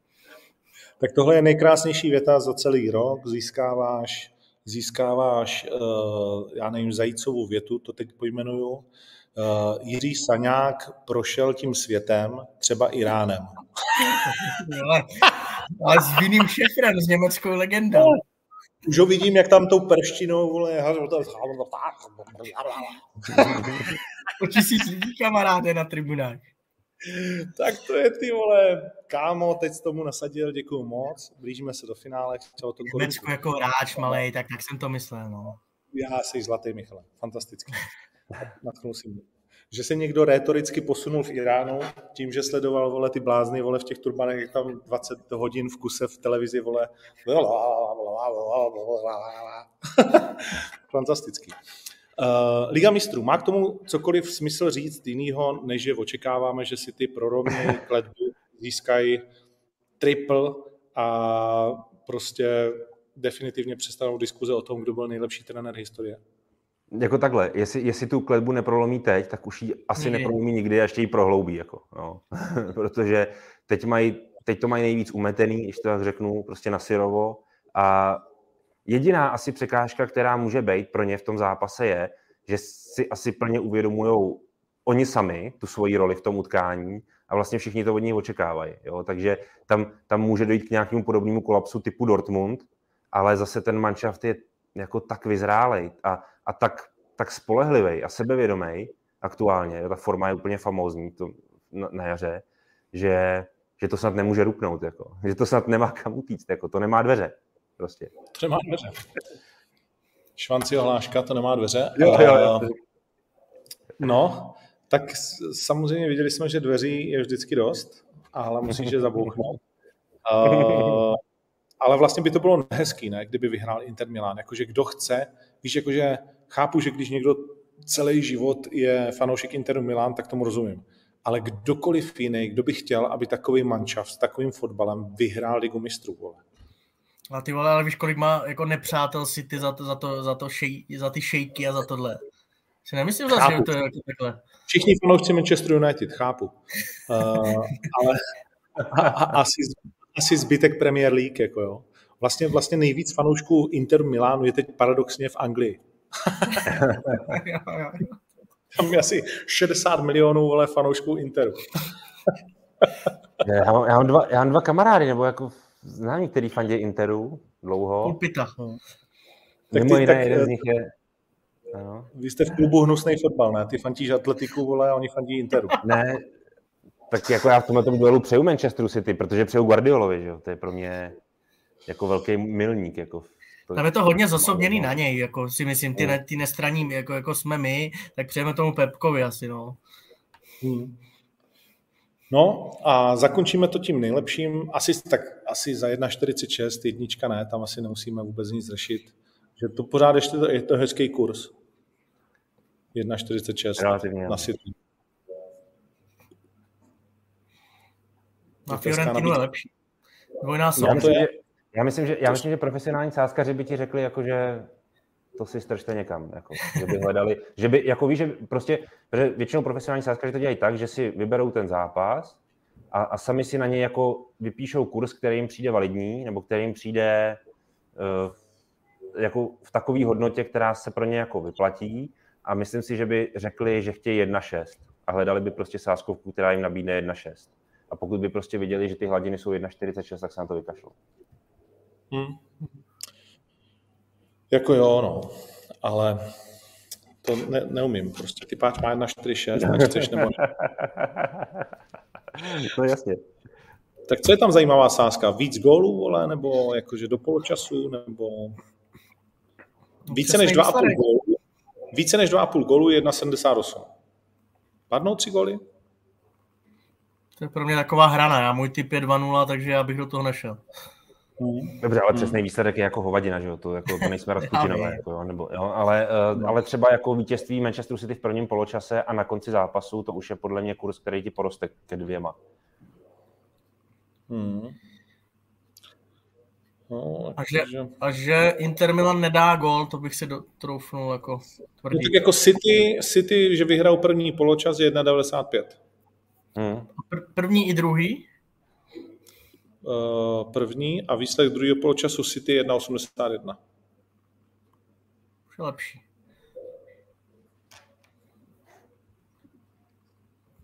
Tak tohle je nejkrásnější věta za celý rok, získáváš získáváš, eh, já nevím, zajícovou větu, to teď pojmenuju, eh, Jiří Saňák prošel tím světem, třeba Iránem. ale, ale s jiným šefrem, s německou legendou. Už ho vidím, jak tam tou perštinou, vole, po tisíc lidí kamaráde na tribunách. Tak to je ty vole, kámo, teď s tomu nasadil, děkuju moc, blížíme se do finále. Chtěl to Německo jako hráč malej, tak, tak jsem to myslel, no. Já jsi zlatý, Michale, fantastický. Natchnul si mě. Že se někdo rétoricky posunul v Iránu tím, že sledoval vole ty blázny vole v těch turbanech, jak tam 20 hodin v kuse v televizi vole. Fantastický. Uh, Liga mistrů. Má k tomu cokoliv smysl říct jinýho, než že očekáváme, že si ty prorovny kletby získají triple a prostě definitivně přestanou diskuze o tom, kdo byl nejlepší trenér historie? Jako takhle, jestli, jestli tu kletbu neprolomí teď, tak už ji asi ne. neprolomí nikdy a ještě ji prohloubí. Jako, no. Protože teď, mají, teď to mají nejvíc umetený, když to tak řeknu, prostě na syrovo a Jediná asi překážka, která může být pro ně v tom zápase je, že si asi plně uvědomují oni sami tu svoji roli v tom utkání a vlastně všichni to od nich očekávají. Jo? Takže tam, tam může dojít k nějakému podobnému kolapsu typu Dortmund, ale zase ten manšaft je jako tak vyzrálej a, a tak, tak spolehlivý a sebevědomý aktuálně. Jo? Ta forma je úplně famózní to, na, na jaře, že, že to snad nemůže rupnout. Jako. Že to snad nemá kam utíct. Jako. To nemá dveře. Prostě. To nemá dveře. Švanci hláška, to nemá dveře. Jo, jo, jo. No, tak samozřejmě viděli jsme, že dveří je vždycky dost, ale musíš je zabouchnout. Uh, ale vlastně by to bylo nehezký, ne, kdyby vyhrál Inter Milan. Jakože kdo chce, víš, jakože chápu, že když někdo celý život je fanoušek Interu Milan, tak tomu rozumím. Ale kdokoliv jiný, kdo by chtěl, aby takový mančav s takovým fotbalem vyhrál ligu mistrů, vole. A ty vole, ale víš, kolik má jako nepřátel si ty za, to, za, to, za, to šej, za ty šejky a za tohle. Si nemyslím zase, že to je jako takhle. Všichni fanoušci Manchester United, chápu. Uh, ale a, a, asi, asi zbytek Premier League, jako jo. Vlastně, vlastně nejvíc fanoušků Interu Milánu je teď paradoxně v Anglii. Tam je asi 60 milionů ale fanoušků Interu. já, mám, já, mám dva, já mám dva kamarády, nebo jako známí, který fandí Interu dlouho. Pulpita. Hmm. Mimo jiné, tak, jeden z nich je... Ano. Vy jste v klubu hnusný fotbal, ne? Ty fantíš Atletiku, vole, a oni fandí Interu. Ne, tak jako já v tomhle tom duelu přeju Manchesteru City, protože přeju Guardiolovi, že jo? To je pro mě jako velký milník. Jako tam je to hodně zosobněný na něj, jako si myslím, ty, ne, ty nestraní, jako, jako jsme my, tak přejeme tomu Pepkovi asi, no. Hmm. No a zakončíme to tím nejlepším. Asi, tak, asi za 1,46, jednička ne, tam asi nemusíme vůbec nic řešit. Že to pořád ještě to, je to hezký kurz. 1,46 na City. Na Fiorentinu je lepší. Dvojnásobek. Já myslím, že, já myslím, že, já myslím, že profesionální sázkaři by ti řekli, jako, že to si stržte někam, jako, že by hledali, že by, jako víš, že prostě, že většinou profesionální sázkaři to dělají tak, že si vyberou ten zápas a, a sami si na něj jako vypíšou kurz, který jim přijde validní, nebo který jim přijde uh, jako v takové hodnotě, která se pro ně jako vyplatí a myslím si, že by řekli, že chtějí 1,6 a hledali by prostě sázkovku, která jim nabídne 1,6. A pokud by prostě viděli, že ty hladiny jsou 1,46, tak se na to vykašlou. Hmm. Jako jo, no. Ale to ne, neumím prostě. Ty páč má 1,46, nechceš nebo ne. No jasně. Tak co je tam zajímavá sázka? Víc gólů, vole, nebo jakože do poločasu, nebo více než 2,5 gólů? Více než 2,5 gólů je 1,78. Padnou tři góly? To je pro mě taková hrana. Já můj typ je 2-0, takže já bych do toho nešel. Dobře, ale přesný výsledek je jako hovadina, že jo? To, jako, to nejsme Rasputinové, jako, jo? Nebo, jo? Ale, uh, ale třeba jako vítězství Manchesteru City v prvním poločase a na konci zápasu, to už je podle mě kurz, který ti poroste ke dvěma. Hmm. No, a, že, a že Inter Milan nedá gol, to bych si do, troufnul jako tvrdý. No, tak jako City, City, že vyhrál první poločas je 1,95. Hmm. Pr- první i druhý? Uh, první a výsledek druhého poločasu City 1,81. Už je lepší.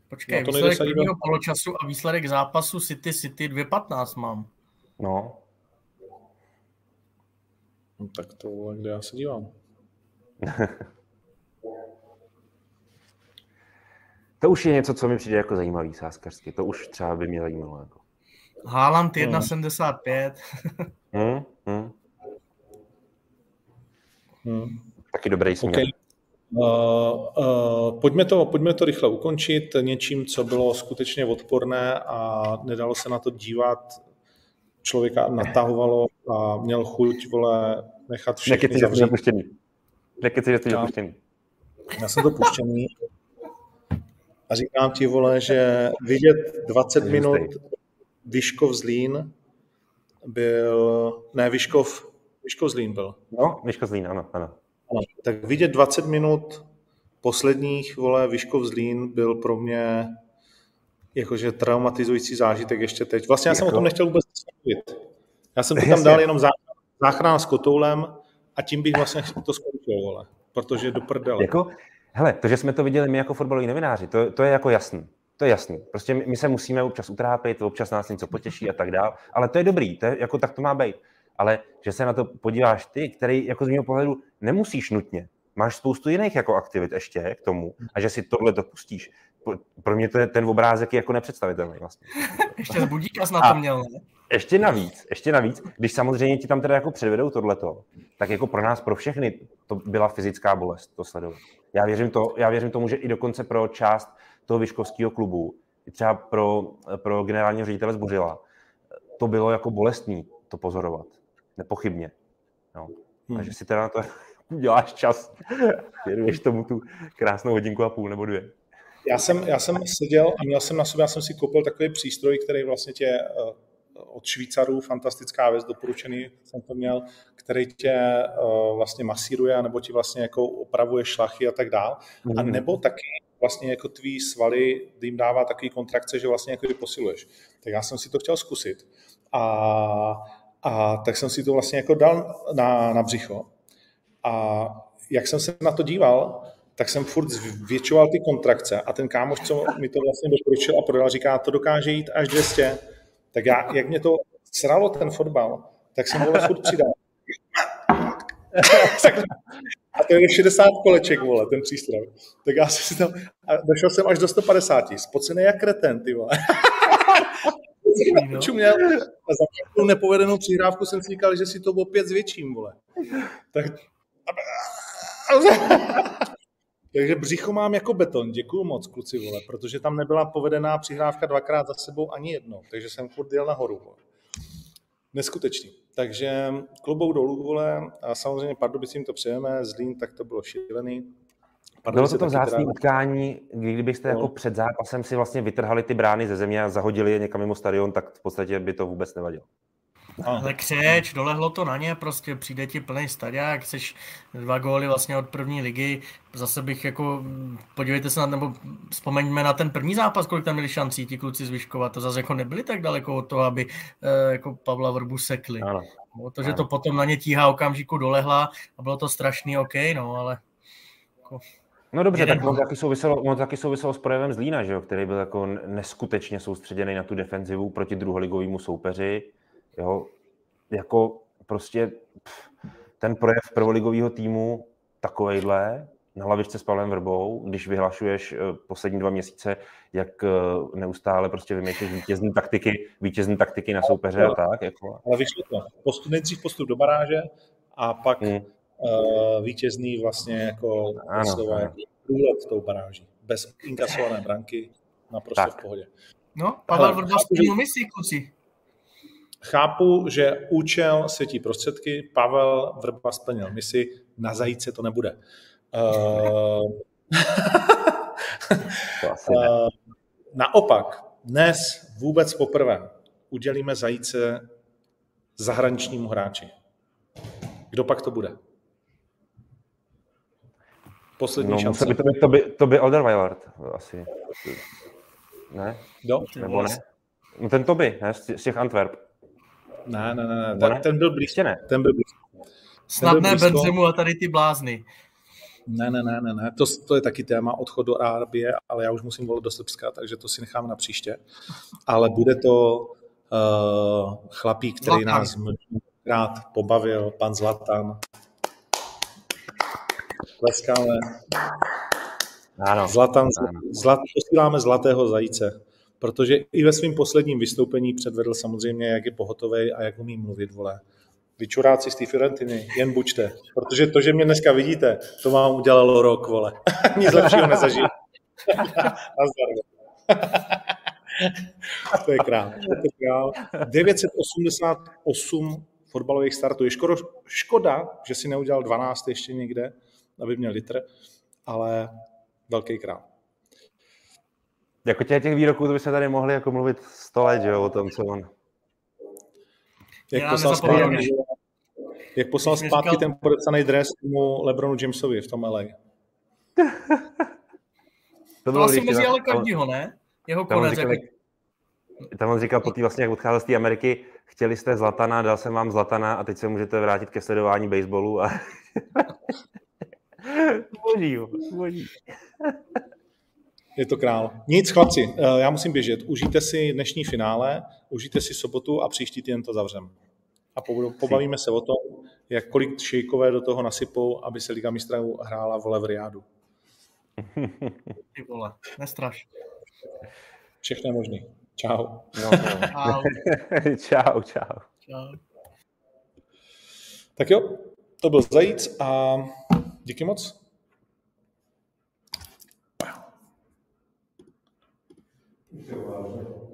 Počkej, no, výsledek prvního poločasu a výsledek zápasu City City 2,15 mám. No. no tak to, kde já se dívám. To už je něco, co mi přijde jako zajímavý sázkařsky. To už třeba by mě zajímalo. Jako. Haaland 1,75. Hmm, hmm. Hmm. Taky dobrý směr. Okay. Uh, uh, pojďme, to, pojďme to rychle ukončit něčím, co bylo skutečně odporné a nedalo se na to dívat. Člověka natahovalo a měl chuť, vole, nechat všechny Nekeci, zavřít. Zapuštěný. Nekeci, že jsi zapuštěný. Já jsem to puštěný. A říkám ti, vole, že vidět 20 minut Vyškov Zlín byl, ne, Vyškov, Vyškov Zlín byl. No, Vyškov Zlín, ano, ano. ano. Tak vidět 20 minut posledních, vole, Vyškov Zlín byl pro mě jakože traumatizující zážitek ještě teď. Vlastně já jsem jako? o tom nechtěl vůbec mluvit. Já jsem to tam dal jenom záchrana s kotoulem a tím bych vlastně to skončil, vole, protože do prdele. Jako, hele, to, že jsme to viděli my jako fotbaloví novináři, to, to je jako jasný. To je jasný. Prostě my, my se musíme občas utrápit, občas nás něco potěší a tak dál. Ale to je dobrý, to je, jako tak to má být. Ale že se na to podíváš ty, který jako z mého pohledu nemusíš nutně. Máš spoustu jiných jako aktivit ještě k tomu a že si tohle dopustíš. Pro mě to je, ten obrázek je jako nepředstavitelný vlastně. ještě z budíka na to měl, ne? ještě navíc, ještě navíc, když samozřejmě ti tam teda jako předvedou tohleto, tak jako pro nás, pro všechny, to byla fyzická bolest, to sledovat. Já věřím, to, já věřím tomu, že i dokonce pro část toho Vyškovského klubu, třeba pro, pro generálního ředitele Zbořila, to bylo jako bolestný to pozorovat. Nepochybně. No. Hmm. Takže si teda na to uděláš čas, věnuješ tomu tu krásnou hodinku a půl nebo dvě. Já jsem, já jsem seděl a měl jsem na sobě, já jsem si koupil takový přístroj, který vlastně tě eh, od Švýcarů, fantastická věc, doporučený jsem to měl, který tě uh, vlastně masíruje, nebo ti vlastně jako opravuje šlachy a tak dál. Mm-hmm. A mhm. nebo taky vlastně jako tvý svaly jim dává takový kontrakce, že vlastně jako posiluješ. Tak já jsem si to chtěl zkusit. A, a tak jsem si to vlastně jako dal na, na břicho. A jak jsem se na to díval, tak jsem furt zvětšoval ty kontrakce a ten kámoš, co mi to vlastně doporučil a prodal, říká, to dokáže jít až 200 tak já, jak mě to sralo ten fotbal, tak jsem vole furt přidal. a to je 60 koleček, vole, ten přístroj. Tak já jsem si tam, a došel jsem až do 150, spocený jak kreten, ty vole. Čuměl a za tu nepovedenou přihrávku jsem si říkal, že si to opět zvětším, vole. Tak... Takže břicho mám jako beton, děkuju moc, kluci, vole, protože tam nebyla povedená přihrávka dvakrát za sebou ani jedno, takže jsem furt jel nahoru. Vole. Neskutečný. Takže klubou dolů, vole, a samozřejmě Pardubicím to přejeme, Zlín, tak to bylo šílený. Bylo to to vzácné teda... utkání, kdybyste jako no. jako před zápasem si vlastně vytrhali ty brány ze země a zahodili je někam mimo stadion, tak v podstatě by to vůbec nevadilo. Ale křeč, dolehlo to na ně, prostě přijde ti plný stadiák, chceš dva góly vlastně od první ligy, zase bych jako, podívejte se na, nebo vzpomeňme na ten první zápas, kolik tam měli šancí ti kluci z Vyškova, to zase jako nebyli tak daleko od toho, aby eh, jako Pavla Vrbu sekli. Ano. No, to, že ano. to potom na ně tíhá okamžiku dolehla a bylo to strašný, OK, no, ale jako, No dobře, tak ono taky, souviselo, ono taky souviselo s projevem Zlína, že jo, který byl jako neskutečně soustředěný na tu defenzivu proti druholigovému soupeři Jo, jako prostě pff, ten projev prvoligového týmu takovejhle na hlavičce s Pavlem Vrbou, když vyhlašuješ eh, poslední dva měsíce, jak eh, neustále prostě vymýšlíš vítězní taktiky, vítězní taktiky na soupeře a tak. Jako. Ale vyšlo to. Postup, nejdřív postup do baráže a pak hmm. uh, vítězný vlastně jako ano, slova, ano. průlet tou baráží. Bez inkasované branky, naprosto tak. v pohodě. No, Pavel Vrba splnil misi, kluci. Chápu, že účel světí prostředky, Pavel Vrba splnil misi, na zajíce to nebude. Uh, uh, naopak, dnes vůbec poprvé udělíme zajíce zahraničnímu hráči. Kdo pak to bude? Poslední no, šance. By to, by, to, by, to by Alderweireld asi. Ne? Kdo? Nebo ne? No ten to by, ne? Z těch Antwerp. Ne, ne, ne, ne. Ten, ten byl blízko. Ne. Ten byl blízko. Snadné Benzemu a tady ty blázny. Ne, ne, ne, ne, ne. To, to je taky téma odchod do Arábie, ale já už musím volit do Srbska, takže to si nechám na příště. Ale bude to uh, chlapík, který Zlatan. nás rád pobavil, pan Zlatan. Tleskáme. Ano. Zlatan, ano. Zlat, posíláme zlatého zajíce protože i ve svém posledním vystoupení předvedl samozřejmě, jak je pohotový a jak umí mluvit, vole. Vyčuráci z té Fiorentiny, jen buďte. Protože to, že mě dneska vidíte, to vám udělalo rok, vole. Nic lepšího nezažil. To je. To je král. 988 fotbalových startů. Je škoda, škoda, že si neudělal 12 ještě někde, aby měl litr, ale velký král. Jako těch, těch výroků, to by se tady mohli jako mluvit sto let, že jo, o tom, co on. Jak Já poslal, zpátky, jak poslal zpátky říkal... ten podepsaný dres tomu Lebronu Jamesovi v tom LA. to bylo asi mezi ale každýho, ne? Jeho konec. Říkal, jako... Tam on říkal po té vlastně, jak odcházel z té Ameriky, chtěli jste Zlatana, dal jsem vám Zlatana a teď se můžete vrátit ke sledování baseballu a... boží, boží. Je to král. Nic, chlapci, eh, já musím běžet. Užijte si dnešní finále, užijte si sobotu a příští týden to zavřem. A pobavíme se o tom, jak kolik šejkové do toho nasypou, aby se Liga mistrů hrála vole v Riádu. Ty vole, nestraš. Všechno je možný. Čau. No, no. Čau. čau, čau. Čau. Tak jo, to byl Zajíc a díky moc. to, uh,